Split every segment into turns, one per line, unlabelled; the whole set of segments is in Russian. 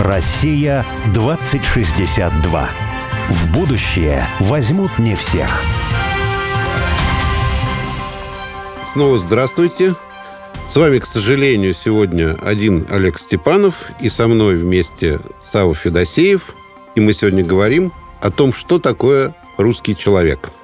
Россия 2062. В будущее возьмут не всех.
Снова здравствуйте. С вами, к сожалению, сегодня один Олег Степанов и со мной вместе Сава Федосеев. И мы сегодня говорим о том, что такое русский человек –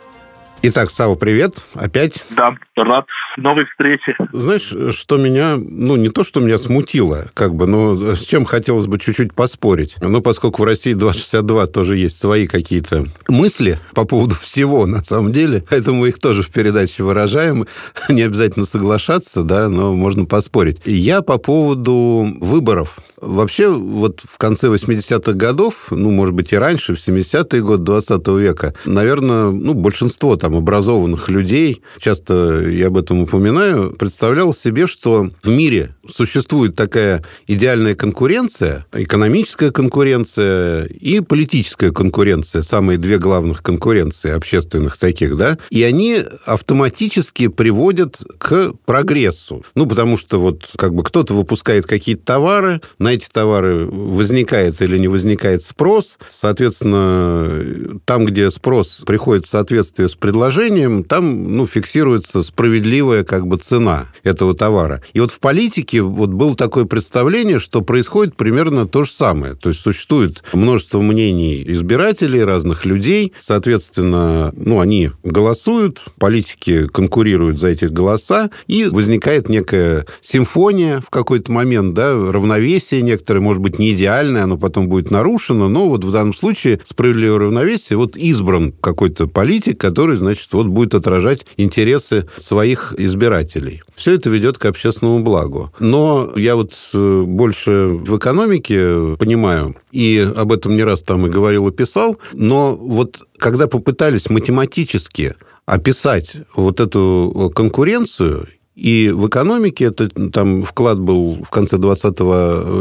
Итак, Сава, привет. Опять?
Да, рад новой встрече.
Знаешь, что меня, ну, не то, что меня смутило, как бы, но с чем хотелось бы чуть-чуть поспорить. Ну, поскольку в России 262 тоже есть свои какие-то мысли по поводу всего, на самом деле, поэтому мы их тоже в передаче выражаем. Не обязательно соглашаться, да, но можно поспорить. Я по поводу выборов. Вообще, вот в конце 80-х годов, ну, может быть, и раньше, в 70-е годы 20 века, наверное, ну, большинство там образованных людей, часто я об этом упоминаю, представлял себе, что в мире существует такая идеальная конкуренция, экономическая конкуренция и политическая конкуренция, самые две главных конкуренции общественных таких, да, и они автоматически приводят к прогрессу. Ну, потому что вот как бы кто-то выпускает какие-то товары, на эти товары возникает или не возникает спрос, соответственно, там, где спрос приходит в соответствие с предложением, там, ну, фиксируется справедливая как бы цена этого товара. И вот в политике вот было такое представление, что происходит примерно то же самое. То есть существует множество мнений избирателей, разных людей, соответственно, ну, они голосуют, политики конкурируют за эти голоса, и возникает некая симфония в какой-то момент, да, равновесие некоторое, может быть, не идеальное, оно потом будет нарушено, но вот в данном случае справедливое равновесие, вот избран какой-то политик, который, значит, вот будет отражать интересы своих избирателей. Все это ведет к общественному благу. Но я вот э, больше в экономике понимаю, и об этом не раз там и говорил и писал, но вот когда попытались математически описать вот эту конкуренцию и в экономике это там вклад был в конце 20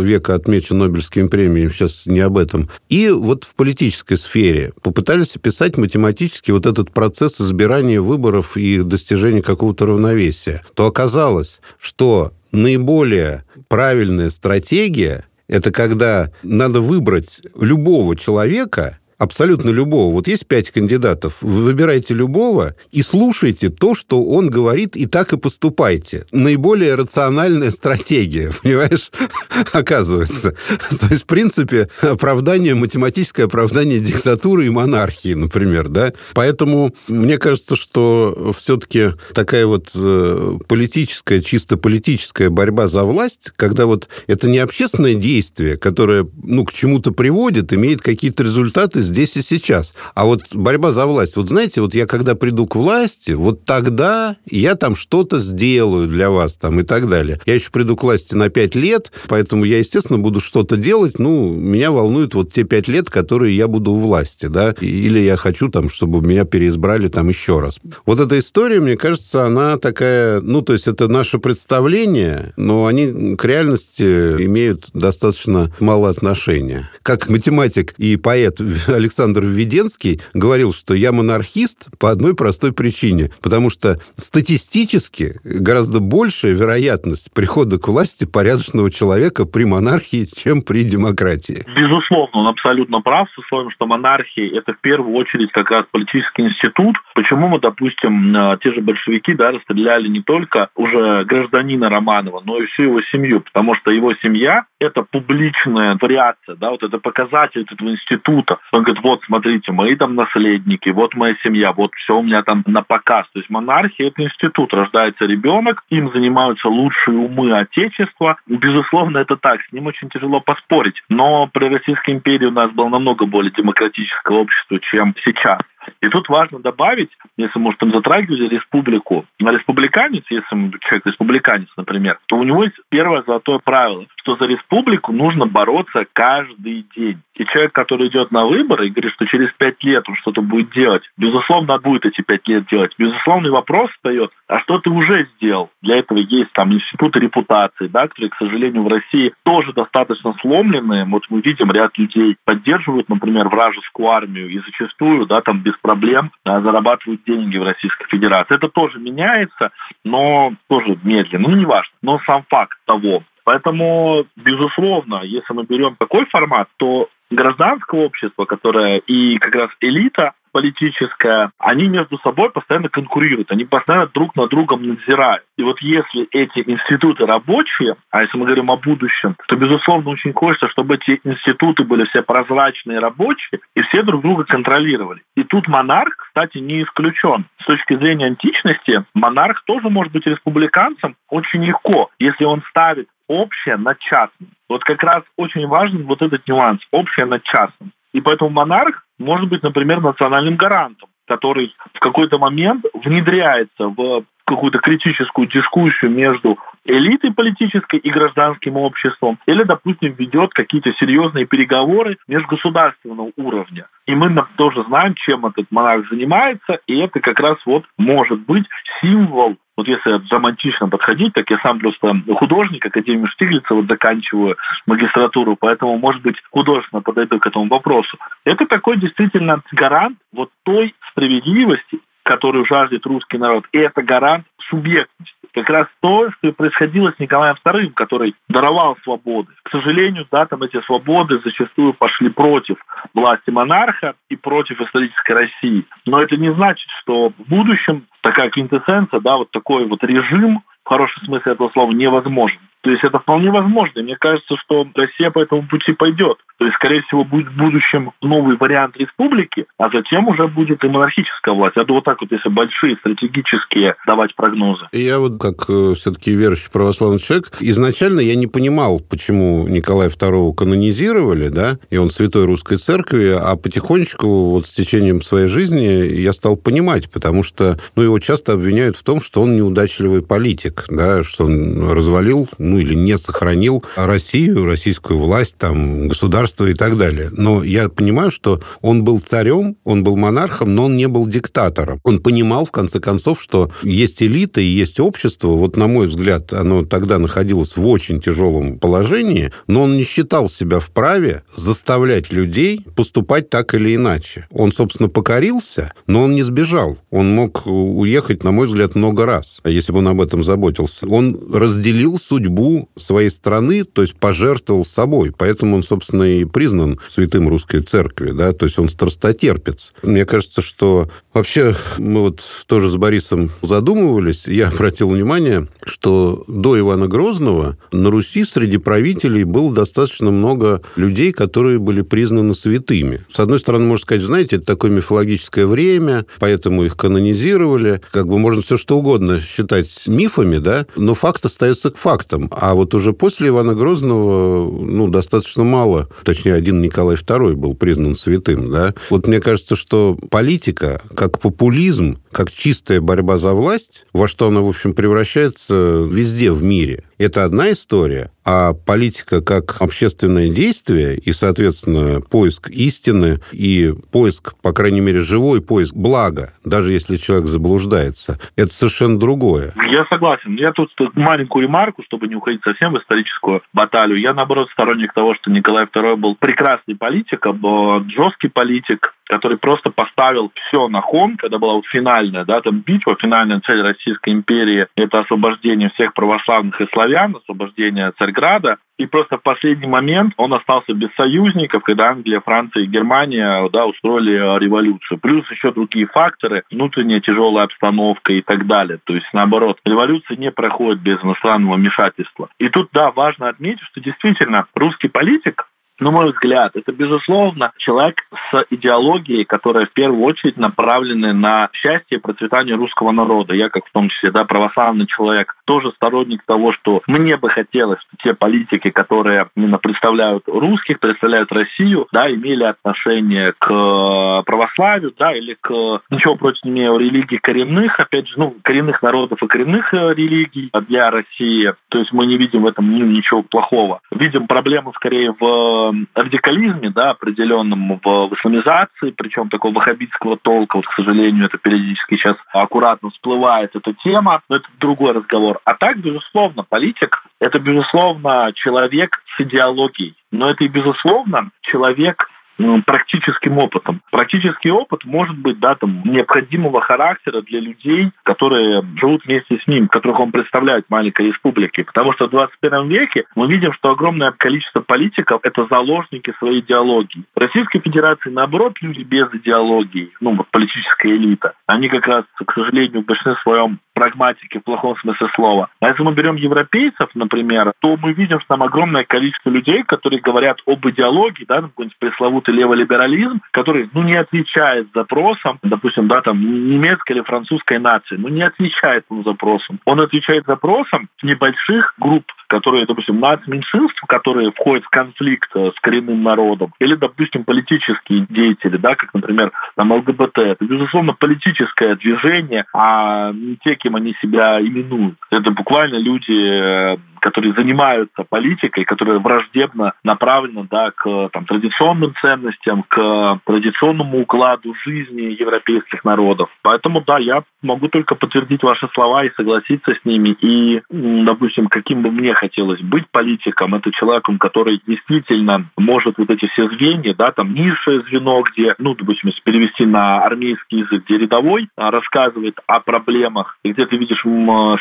века отмечен Нобелевскими премиями, сейчас не об этом. И вот в политической сфере попытались описать математически вот этот процесс избирания выборов и достижения какого-то равновесия. То оказалось, что наиболее правильная стратегия – это когда надо выбрать любого человека – абсолютно любого. Вот есть пять кандидатов, вы выбираете любого и слушайте то, что он говорит, и так и поступайте. Наиболее рациональная стратегия, понимаешь, оказывается. То есть, в принципе, оправдание, математическое оправдание диктатуры и монархии, например, да. Поэтому мне кажется, что все-таки такая вот э, политическая, чисто политическая борьба за власть, когда вот это не общественное действие, которое, ну, к чему-то приводит, имеет какие-то результаты, здесь и сейчас. А вот борьба за власть. Вот знаете, вот я когда приду к власти, вот тогда я там что-то сделаю для вас там и так далее. Я еще приду к власти на пять лет, поэтому я, естественно, буду что-то делать. Ну, меня волнуют вот те пять лет, которые я буду у власти, да, или я хочу там, чтобы меня переизбрали там еще раз. Вот эта история, мне кажется, она такая, ну, то есть это наше представление, но они к реальности имеют достаточно мало отношения. Как математик и поэт Александр Введенский говорил, что я монархист по одной простой причине. Потому что статистически гораздо большая вероятность прихода к власти порядочного человека при монархии, чем при демократии.
Безусловно, он абсолютно прав с условием, что монархия – это в первую очередь как раз политический институт. Почему мы, допустим, э, те же большевики да, расстреляли не только уже гражданина Романова, но и всю его семью, потому что его семья – это публичная вариация, да, вот это показатель этого института. Он говорит, вот, смотрите, мои там наследники, вот моя семья, вот все у меня там на показ. То есть монархия – это институт, рождается ребенок, им занимаются лучшие умы Отечества. Безусловно, это так, с ним очень тяжело поспорить. Но при Российской империи у нас было намного более демократическое общество, чем сейчас. И тут важно добавить, если, может, там затрагивать республику, а республиканец, если человек республиканец, например, то у него есть первое золотое правило, что за республику нужно бороться каждый день. И человек, который идет на выборы и говорит, что через пять лет он что-то будет делать, безусловно, будет эти пять лет делать. Безусловный вопрос встает, а что ты уже сделал? Для этого есть там институты репутации, да, которые, к сожалению, в России тоже достаточно сломленные. Вот мы видим, ряд людей поддерживают, например, вражескую армию и зачастую, да, там без проблем да, зарабатывают деньги в Российской Федерации. Это тоже меняется, но тоже медленно, ну, не важно. Но сам факт того, Поэтому, безусловно, если мы берем такой формат, то гражданское общество, которое и как раз элита политическая, они между собой постоянно конкурируют, они постоянно друг на другом надзирают. И вот если эти институты рабочие, а если мы говорим о будущем, то, безусловно, очень хочется, чтобы эти институты были все прозрачные, рабочие, и все друг друга контролировали. И тут монарх, кстати, не исключен. С точки зрения античности, монарх тоже может быть республиканцем очень легко, если он ставит общее над частным. Вот как раз очень важен вот этот нюанс, общее над частным. И поэтому монарх может быть, например, национальным гарантом, который в какой-то момент внедряется в какую-то критическую дискуссию между элитой политической и гражданским обществом, или, допустим, ведет какие-то серьезные переговоры межгосударственного уровня. И мы тоже знаем, чем этот монарх занимается, и это как раз вот может быть символ вот если романтично подходить, так я сам просто художник, Академию Штиглица, вот заканчиваю магистратуру, поэтому, может быть, художественно подойду к этому вопросу. Это такой действительно гарант вот той справедливости, которую жаждет русский народ, и это гарант субъектности. Как раз то, что происходило с Николаем II, который даровал свободы. К сожалению, да, там эти свободы зачастую пошли против власти монарха и против исторической России. Но это не значит, что в будущем такая квинтэссенция, да, вот такой вот режим, в хорошем смысле этого слова, невозможен. То есть это вполне возможно. Мне кажется, что Россия по этому пути пойдет. То есть, скорее всего, будет в будущем новый вариант республики, а затем уже будет и монархическая власть. Это вот так вот, если большие стратегические давать прогнозы.
Я вот как э, все-таки верующий православный человек, изначально я не понимал, почему Николая II канонизировали, да, и он святой русской церкви, а потихонечку вот с течением своей жизни я стал понимать, потому что, ну, его часто обвиняют в том, что он неудачливый политик, да, что он развалил ну или не сохранил Россию, российскую власть, там, государство и так далее. Но я понимаю, что он был царем, он был монархом, но он не был диктатором. Он понимал, в конце концов, что есть элита и есть общество. Вот, на мой взгляд, оно тогда находилось в очень тяжелом положении, но он не считал себя вправе заставлять людей поступать так или иначе. Он, собственно, покорился, но он не сбежал. Он мог уехать, на мой взгляд, много раз, если бы он об этом заботился. Он разделил судьбу судьбу своей страны, то есть пожертвовал собой. Поэтому он, собственно, и признан святым русской церкви, да, то есть он страстотерпец. Мне кажется, что вообще мы вот тоже с Борисом задумывались, я обратил внимание, что до Ивана Грозного на Руси среди правителей было достаточно много людей, которые были признаны святыми. С одной стороны, можно сказать, знаете, это такое мифологическое время, поэтому их канонизировали. Как бы можно все что угодно считать мифами, да, но факт остается фактом. А вот уже после Ивана Грозного, ну, достаточно мало, точнее, один Николай II был признан святым, да. Вот мне кажется, что политика, как популизм, как чистая борьба за власть, во что она, в общем, превращается везде в мире, это одна история, а политика как общественное действие и, соответственно, поиск истины и поиск, по крайней мере, живой поиск блага, даже если человек заблуждается, это совершенно другое.
Я согласен. Я тут маленькую ремарку, чтобы не уходить совсем в историческую баталию. Я, наоборот, сторонник того, что Николай II был прекрасный политик, жесткий политик, который просто поставил все на хон, когда была вот финальная, да, там битва, финальная цель Российской империи – это освобождение всех православных и славян, освобождение Царьграда. И просто в последний момент он остался без союзников, когда Англия, Франция и Германия да, устроили революцию. Плюс еще другие факторы, внутренняя тяжелая обстановка и так далее. То есть, наоборот, революция не проходит без иностранного вмешательства. И тут, да, важно отметить, что действительно русский политик на мой взгляд, это, безусловно, человек с идеологией, которая в первую очередь направлена на счастье и процветание русского народа. Я, как в том числе, да, православный человек, тоже сторонник того, что мне бы хотелось, что те политики, которые именно представляют русских, представляют Россию, да, имели отношение к православию, да, или к, ничего против не имею, религии коренных, опять же, ну, коренных народов и коренных э, религий для России. То есть мы не видим в этом ну, ничего плохого. Видим проблему скорее в радикализме, да, определенном в, в исламизации, причем такого ваххабитского толка, вот, к сожалению, это периодически сейчас аккуратно всплывает эта тема, но это другой разговор. А так, безусловно, политик – это, безусловно, человек с идеологией, но это и, безусловно, человек практическим опытом. Практический опыт может быть да, там, необходимого характера для людей, которые живут вместе с ним, которых он представляет маленькой республике. Потому что в 21 веке мы видим, что огромное количество политиков – это заложники своей идеологии. В Российской Федерации, наоборот, люди без идеологии, ну, вот политическая элита, они как раз, к сожалению, в большинстве своем прагматики в плохом смысле слова. А если мы берем европейцев, например, то мы видим, что там огромное количество людей, которые говорят об идеологии, да, какой-нибудь пресловутый леволиберализм, который, ну, не отвечает запросам, допустим, да, там, немецкой или французской нации, ну, не отвечает ему запросам. Он отвечает запросам небольших групп, которые, допустим, нацменьшинств, которые входят в конфликт э, с коренным народом, или, допустим, политические деятели, да, как, например, там, ЛГБТ. Это, безусловно, политическое движение, а не те, кем они себя именуют. Это буквально люди э, которые занимаются политикой, которая враждебно направлена да, к там, традиционным ценностям, к традиционному укладу жизни европейских народов. Поэтому, да, я могу только подтвердить ваши слова и согласиться с ними. И, допустим, каким бы мне хотелось быть политиком, это человеком, который действительно может вот эти все звенья, да, там низшее звено, где, ну, допустим, если перевести на армейский язык, где рядовой а, рассказывает о проблемах, и где ты видишь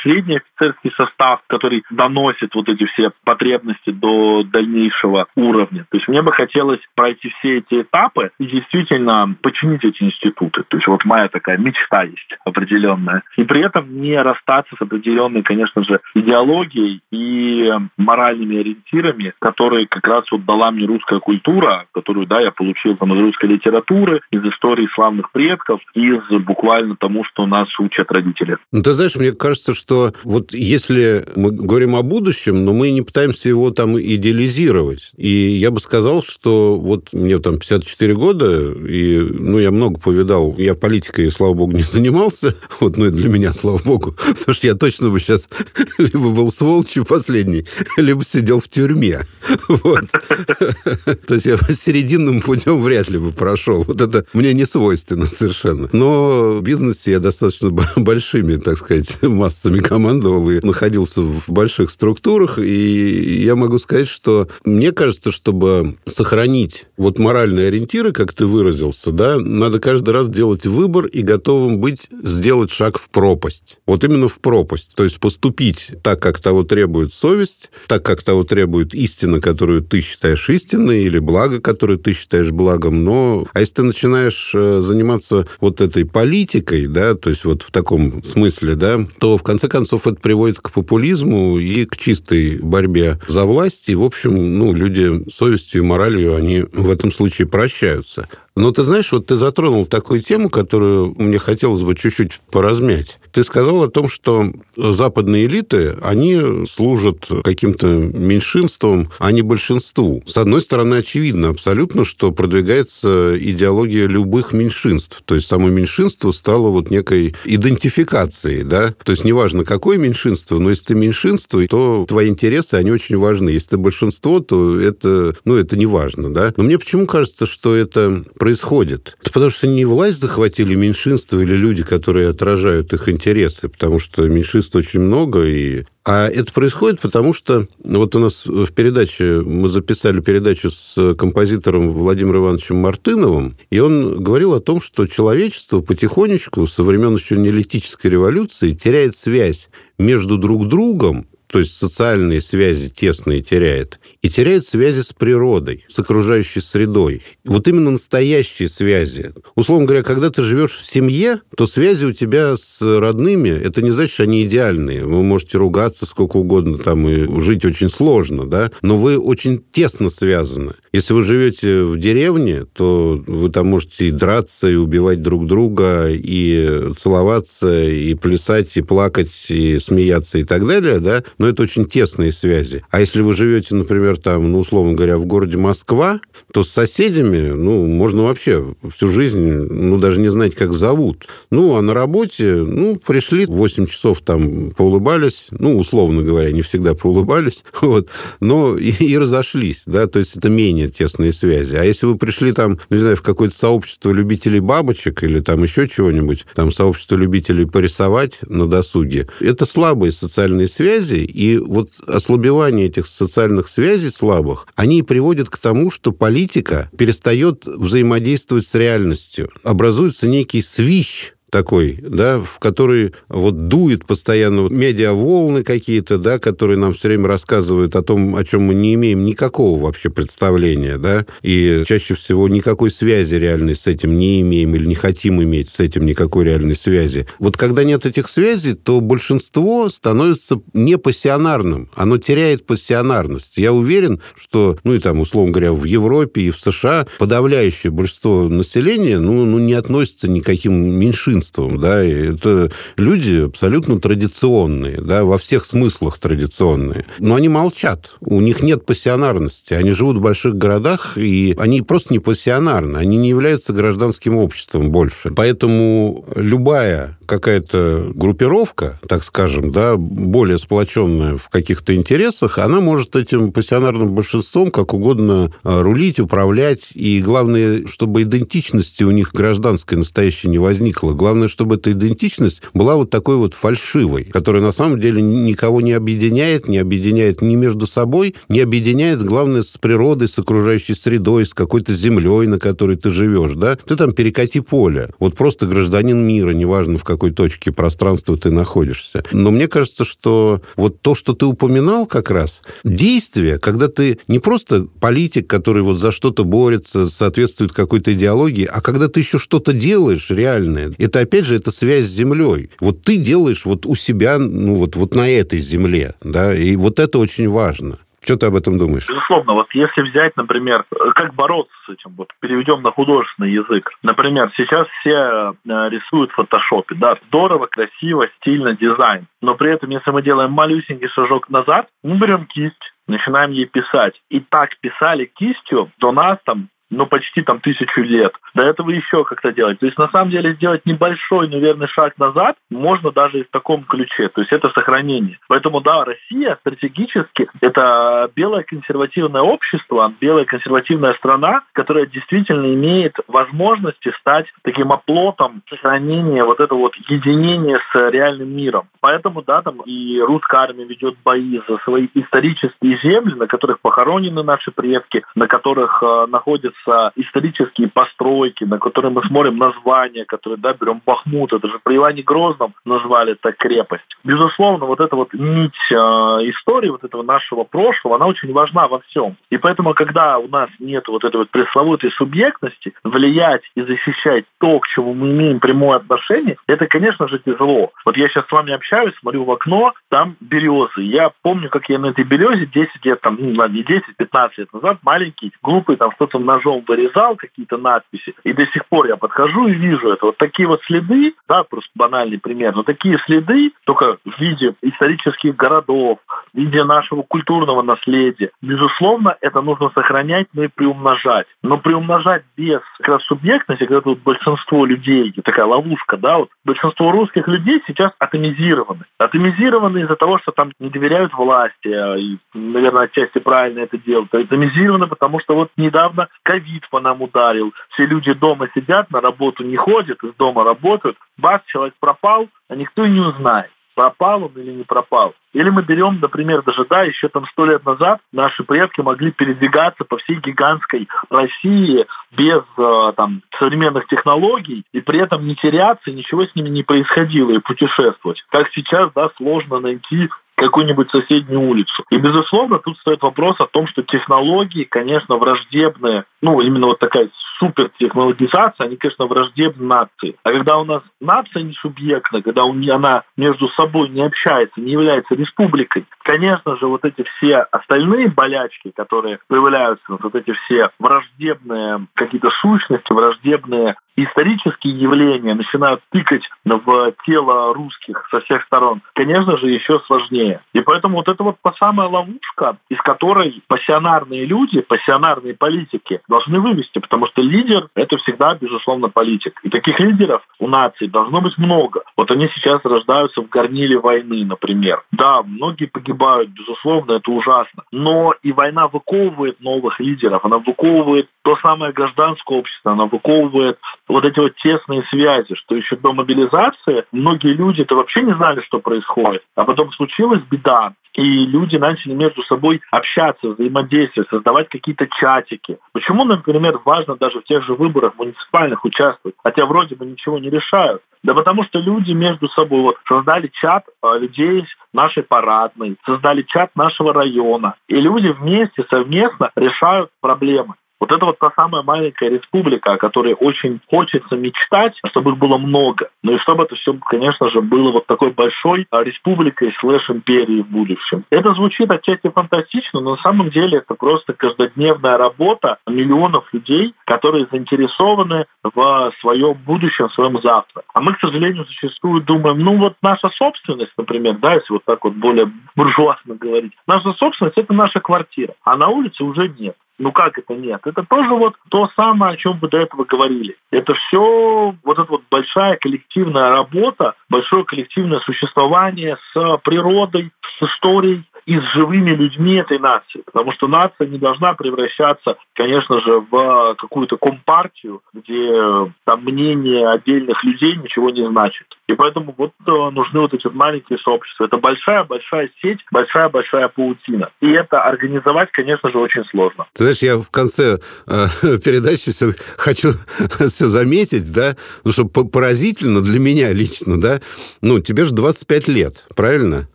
средний офицерский состав, который доносит вот эти все потребности до дальнейшего уровня. То есть мне бы хотелось пройти все эти этапы и действительно починить эти институты. То есть вот моя такая мечта есть определенная. И при этом не расстаться с определенной, конечно же, идеологией и моральными ориентирами, которые как раз вот дала мне русская культура, которую, да, я получил там из русской литературы, из истории славных предков, из буквально тому, что нас учат родители.
Ну, ты знаешь, мне кажется, что вот если мы говорим о будущем, но мы не пытаемся его там идеализировать. И я бы сказал, что вот мне там 54 года, и ну, я много повидал. Я политикой, слава богу, не занимался. Вот, ну, и для меня, слава богу. Потому что я точно бы сейчас либо был сволочью последний, либо сидел в тюрьме. Вот. То есть я серединным путем вряд ли бы прошел. Вот это мне не свойственно совершенно. Но в бизнесе я достаточно большими, так сказать, массами командовал и находился в больших структурах и я могу сказать, что мне кажется, чтобы сохранить вот моральные ориентиры, как ты выразился, да, надо каждый раз делать выбор и готовым быть сделать шаг в пропасть. Вот именно в пропасть. То есть поступить так, как того требует совесть, так, как того требует истина, которую ты считаешь истинной, или благо, которое ты считаешь благом. Но, а если ты начинаешь э, заниматься вот этой политикой, да, то есть вот в таком смысле, да, то в конце концов это приводит к популизму и к чистой борьбе за власть, и, в общем, ну, люди совестью и моралью, они в этом случае прощаются. Но ты знаешь, вот ты затронул такую тему, которую мне хотелось бы чуть-чуть поразмять. Ты сказал о том, что западные элиты, они служат каким-то меньшинством, а не большинству. С одной стороны, очевидно абсолютно, что продвигается идеология любых меньшинств. То есть само меньшинство стало вот некой идентификацией, да? То есть неважно, какое меньшинство, но если ты меньшинство, то твои интересы, они очень важны. Если ты большинство, то это, ну, это не важно, да? Но мне почему кажется, что это происходит? Это потому что не власть захватили меньшинство или люди, которые отражают их интересы, потому что меньшинств очень много, и а это происходит потому, что вот у нас в передаче, мы записали передачу с композитором Владимиром Ивановичем Мартыновым, и он говорил о том, что человечество потихонечку со времен еще неолитической революции теряет связь между друг другом то есть социальные связи тесные теряет, и теряет связи с природой, с окружающей средой. Вот именно настоящие связи. Условно говоря, когда ты живешь в семье, то связи у тебя с родными, это не значит, что они идеальные. Вы можете ругаться сколько угодно там и жить очень сложно, да, но вы очень тесно связаны. Если вы живете в деревне, то вы там можете и драться, и убивать друг друга, и целоваться, и плясать, и плакать, и смеяться, и так далее, да, но это очень тесные связи. А если вы живете, например, там, ну, условно говоря, в городе Москва, то с соседями, ну, можно вообще всю жизнь, ну, даже не знать, как зовут. Ну, а на работе, ну, пришли, 8 часов там поулыбались, ну, условно говоря, не всегда поулыбались, вот, но и, и разошлись, да, то есть это менее тесные связи. А если вы пришли там, не знаю, в какое-то сообщество любителей бабочек или там еще чего-нибудь, там сообщество любителей порисовать на досуге, это слабые социальные связи, И вот ослабевание этих социальных связей слабых, они приводят к тому, что политика перестает взаимодействовать с реальностью. Образуется некий свищ такой, да, в который вот дует постоянно вот медиаволны какие-то, да, которые нам все время рассказывают о том, о чем мы не имеем никакого вообще представления, да, и чаще всего никакой связи реальной с этим не имеем или не хотим иметь с этим никакой реальной связи. Вот когда нет этих связей, то большинство становится не пассионарным, оно теряет пассионарность. Я уверен, что, ну и там, условно говоря, в Европе и в США подавляющее большинство населения, ну, ну не относится никаким меньшинствам единством, да, и это люди абсолютно традиционные, да, во всех смыслах традиционные. Но они молчат, у них нет пассионарности, они живут в больших городах, и они просто не пассионарны, они не являются гражданским обществом больше. Поэтому любая какая-то группировка, так скажем, да, более сплоченная в каких-то интересах, она может этим пассионарным большинством как угодно а, рулить, управлять, и главное, чтобы идентичности у них гражданской настоящей не возникло. Главное, Главное, чтобы эта идентичность была вот такой вот фальшивой, которая на самом деле никого не объединяет, не объединяет ни между собой, не объединяет, главное, с природой, с окружающей средой, с какой-то землей, на которой ты живешь, да? Ты там перекати поле. Вот просто гражданин мира, неважно, в какой точке пространства ты находишься. Но мне кажется, что вот то, что ты упоминал как раз, действие, когда ты не просто политик, который вот за что-то борется, соответствует какой-то идеологии, а когда ты еще что-то делаешь реальное, это опять же, это связь с землей. Вот ты делаешь вот у себя, ну, вот, вот на этой земле, да, и вот это очень важно. Что ты об этом думаешь?
Безусловно, вот если взять, например, как бороться с этим, вот переведем на художественный язык. Например, сейчас все э, рисуют в фотошопе, да, здорово, красиво, стильно, дизайн. Но при этом, если мы делаем малюсенький шажок назад, мы берем кисть, начинаем ей писать. И так писали кистью до нас там ну, почти там тысячу лет. До этого еще как-то делать. То есть, на самом деле, сделать небольшой, наверное, шаг назад можно даже и в таком ключе. То есть, это сохранение. Поэтому, да, Россия стратегически – это белое консервативное общество, белая консервативная страна, которая действительно имеет возможности стать таким оплотом сохранения вот этого вот единения с реальным миром. Поэтому, да, там и русская армия ведет бои за свои исторические земли, на которых похоронены наши предки, на которых э, находятся находятся исторические постройки, на которые мы смотрим названия, которые, да, берем Бахмут, это же при Иване Грозном назвали это крепость. Безусловно, вот эта вот нить э, истории, вот этого нашего прошлого, она очень важна во всем. И поэтому, когда у нас нет вот этой вот пресловутой субъектности, влиять и защищать то, к чему мы имеем прямое отношение, это, конечно же, тяжело. Вот я сейчас с вами общаюсь, смотрю в окно, там березы. Я помню, как я на этой березе 10 лет, там, ну, не 10, 15 лет назад, маленький, глупый, там что-то ножом ножом вырезал какие-то надписи, и до сих пор я подхожу и вижу это. Вот такие вот следы, да, просто банальный пример, но такие следы только в виде исторических городов, в виде нашего культурного наследия. Безусловно, это нужно сохранять, но и приумножать. Но приумножать без как раз субъектности, когда тут большинство людей, такая ловушка, да, вот большинство русских людей сейчас атомизированы. Атомизированы из-за того, что там не доверяют власти, а, и, наверное, отчасти правильно это делают. Атомизированы, потому что вот недавно ковид по нам ударил, все люди дома сидят, на работу не ходят, из дома работают, бац, человек пропал, а никто не узнает пропал он или не пропал. Или мы берем, например, даже, да, еще там сто лет назад наши предки могли передвигаться по всей гигантской России без э, там современных технологий и при этом не теряться, ничего с ними не происходило и путешествовать. Как сейчас, да, сложно найти какую-нибудь соседнюю улицу. И, безусловно, тут стоит вопрос о том, что технологии, конечно, враждебные, ну, именно вот такая супертехнологизация, они, конечно, враждебны нации. А когда у нас нация не субъектна, когда она между собой не общается, не является республикой, конечно же, вот эти все остальные болячки, которые появляются, вот эти все враждебные какие-то сущности, враждебные исторические явления начинают тыкать в тело русских со всех сторон, конечно же, еще сложнее. И поэтому вот это вот та самая ловушка, из которой пассионарные люди, пассионарные политики должны вывести, потому что лидер — это всегда, безусловно, политик. И таких лидеров у наций должно быть много. Вот они сейчас рождаются в горниле войны, например. Да, многие погибают, безусловно, это ужасно. Но и война выковывает новых лидеров, она выковывает то самое гражданское общество, она выковывает вот эти вот тесные связи, что еще до мобилизации многие люди-то вообще не знали, что происходит. А потом случилась беда, и люди начали между собой общаться, взаимодействовать, создавать какие-то чатики. Почему, например, важно даже в тех же выборах муниципальных участвовать, хотя вроде бы ничего не решают? Да потому что люди между собой вот создали чат а, людей нашей парадной, создали чат нашего района, и люди вместе, совместно решают проблемы. Вот это вот та самая маленькая республика, о которой очень хочется мечтать, чтобы их было много. Ну и чтобы это все, конечно же, было вот такой большой республикой слэш-империей в будущем. Это звучит отчасти фантастично, но на самом деле это просто каждодневная работа миллионов людей, которые заинтересованы в своем будущем, в своем завтра. А мы, к сожалению, зачастую думаем, ну вот наша собственность, например, да, если вот так вот более буржуазно говорить, наша собственность – это наша квартира, а на улице уже нет. Ну как это нет? Это тоже вот то самое, о чем вы до этого говорили. Это все вот эта вот большая коллективная работа, большое коллективное существование с природой, с историей, и с живыми людьми этой нации. Потому что нация не должна превращаться, конечно же, в какую-то компартию, где там мнение отдельных людей ничего не значит. И поэтому вот э, нужны вот эти маленькие сообщества. Это большая-большая сеть, большая-большая паутина. И это организовать, конечно же, очень сложно.
Ты знаешь, я в конце э, передачи все хочу все заметить, да, ну что поразительно для меня лично, да, ну тебе же 25 лет, правильно?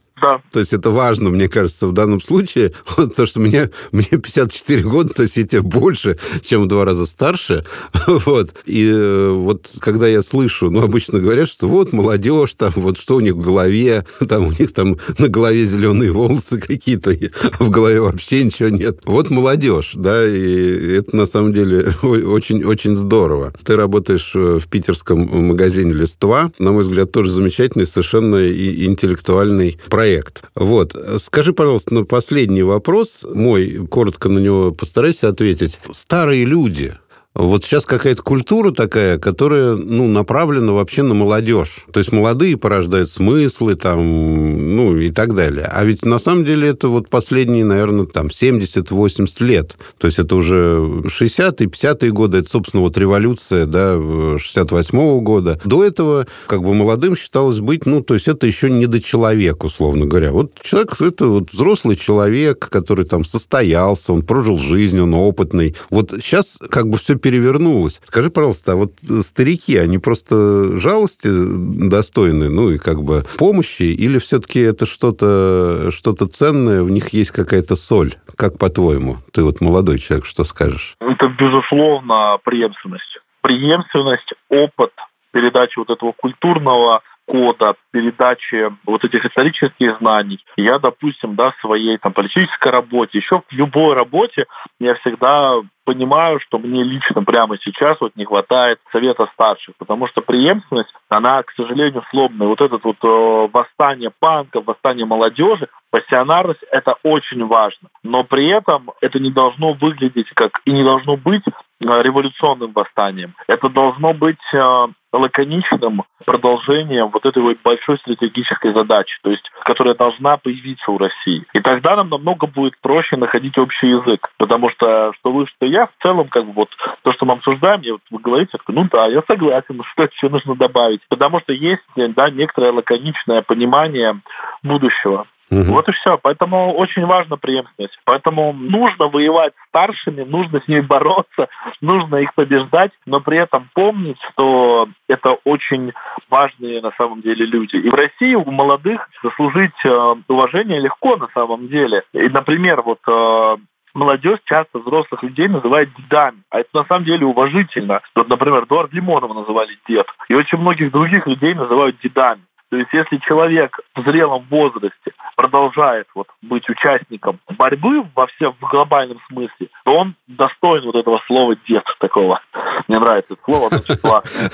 Да.
То есть это важно, мне кажется, в данном случае, вот, то, что мне, мне 54 года, то есть я тебе больше, чем в два раза старше. Вот. И э, вот когда я слышу, ну, обычно говорят, что вот молодежь, там, вот что у них в голове, там у них там на голове зеленые волосы какие-то, в голове вообще ничего нет. Вот молодежь, да, и это на самом деле очень-очень здорово. Ты работаешь э, в питерском магазине «Листва», на мой взгляд, тоже замечательный, совершенно интеллектуальный проект проект. Вот. Скажи, пожалуйста, на последний вопрос, мой, коротко на него постарайся ответить. Старые люди, вот сейчас какая-то культура такая, которая ну, направлена вообще на молодежь. То есть молодые порождают смыслы там, ну и так далее. А ведь на самом деле это вот последние, наверное, там 70-80 лет. То есть это уже 60-е, 50-е годы, это, собственно, вот революция, да, 68-го года. До этого как бы молодым считалось быть, ну, то есть это еще не до человека, условно говоря. Вот человек, это вот взрослый человек, который там состоялся, он прожил жизнь, он опытный. Вот сейчас как бы все перевернулось. Скажи, пожалуйста, а вот старики, они просто жалости достойны, ну и как бы помощи, или все-таки это что-то что ценное, в них есть какая-то соль? Как по-твоему? Ты вот молодой человек, что скажешь?
Это, безусловно, преемственность. Преемственность, опыт, передача вот этого культурного кода, передачи вот этих исторических знаний. Я, допустим, да, в своей там политической работе, еще в любой работе я всегда понимаю, что мне лично прямо сейчас вот не хватает совета старших, потому что преемственность, она, к сожалению, сломная. Вот это вот э, восстание панков, восстание молодежи, пассионарность – это очень важно. Но при этом это не должно выглядеть как и не должно быть э, революционным восстанием. Это должно быть э, лаконичным продолжением вот этой вот большой стратегической задачи, то есть, которая должна появиться у России. И тогда нам намного будет проще находить общий язык, потому что что вы, что я, в целом, как бы вот то, что мы обсуждаем, я, вот, вы говорите, ну да, я согласен, что еще нужно добавить, потому что есть, да, некоторое лаконичное понимание будущего. Угу. Вот и все. Поэтому очень важна преемственность. Поэтому нужно воевать с старшими, нужно с ними бороться, нужно их побеждать, но при этом помнить, что это очень важные на самом деле люди. И в России у молодых заслужить э, уважение легко на самом деле. И, например, вот э, молодежь часто взрослых людей называет дедами. А это на самом деле уважительно. Вот, например, Эдуард Лимонова называли дед. И очень многих других людей называют дедами. То есть если человек в зрелом возрасте продолжает вот быть участником борьбы во всем в глобальном смысле, то он достоин вот этого слова «дед» такого. Мне нравится это слово, очень классное.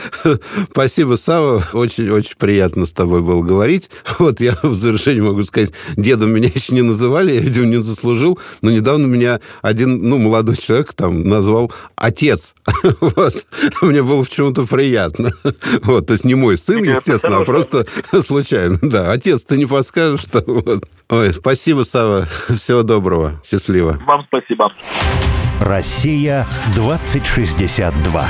Спасибо, Сава. Очень-очень приятно с тобой было говорить. Вот я в завершении могу сказать, дедом меня еще не называли, я, видимо, не заслужил, но недавно меня один, ну, молодой человек там назвал отец. Вот. Мне было почему-то приятно. Вот, то есть не мой сын, естественно, а просто случайно. Да, отец, ты не подскажешь, что... Вот. Ой, спасибо, Сава. Всего доброго. Счастливо.
Вам спасибо.
Россия 2062.